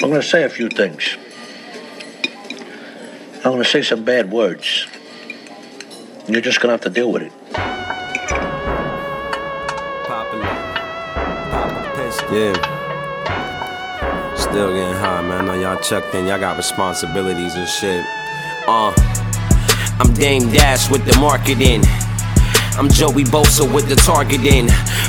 I'm gonna say a few things. I'm gonna say some bad words. You're just gonna have to deal with it. Yeah. Still getting high, man. I know y'all checked in. Y'all got responsibilities and shit. Uh, I'm Dame Dash with the marketing. I'm Joey Bosa with the targeting.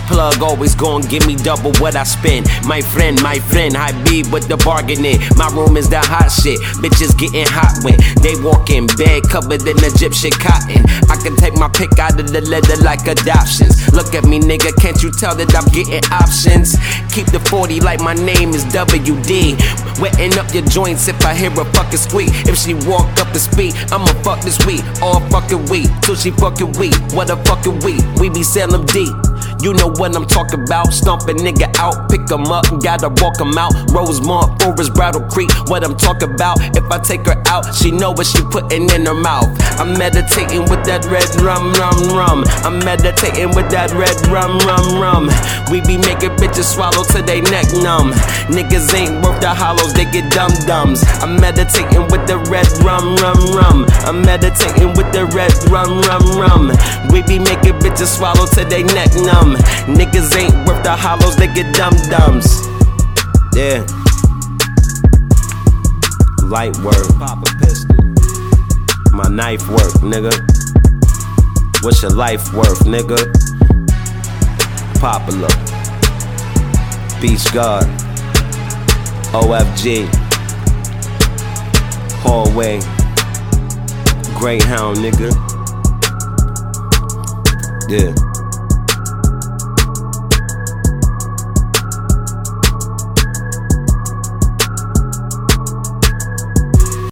Plug always gon' give me double what I spend. My friend, my friend, I be with the bargaining. My room is the hot shit. Bitches getting hot when they walk in bed covered in Egyptian cotton. I can take my pick out of the leather like adoptions. Look at me, nigga, can't you tell that I'm getting options? Keep the 40 like my name is WD. Wetting up your joints if I hear a fucking squeak. If she walk up the speed, I'ma fuck this week. All fucking week. Till she fucking weak. What a fucking week. We be selling deep. You know what I'm talking about. Stomp a nigga out, pick him up, gotta walk him out. Rosemont, Forest, Battle Creek, what I'm talking about. If I take her out, she know what she putting in her mouth. I'm meditating with that red rum, rum, rum. I'm meditating with that red rum, rum, rum. We be making bitches swallow till they neck numb. Niggas ain't worth the hollows, they get dum dums. I'm meditating with the red rum, rum, rum. I'm meditating the red rum, rum, rum. We be making bitches swallow till they neck numb. Niggas ain't worth the hollows, they get dum dums. Yeah. Light work. Pop a pistol. My knife work, nigga. What's your life worth, nigga? Popular. Beach Guard. OFG. Hallway. Greyhound, nigga. Yeah.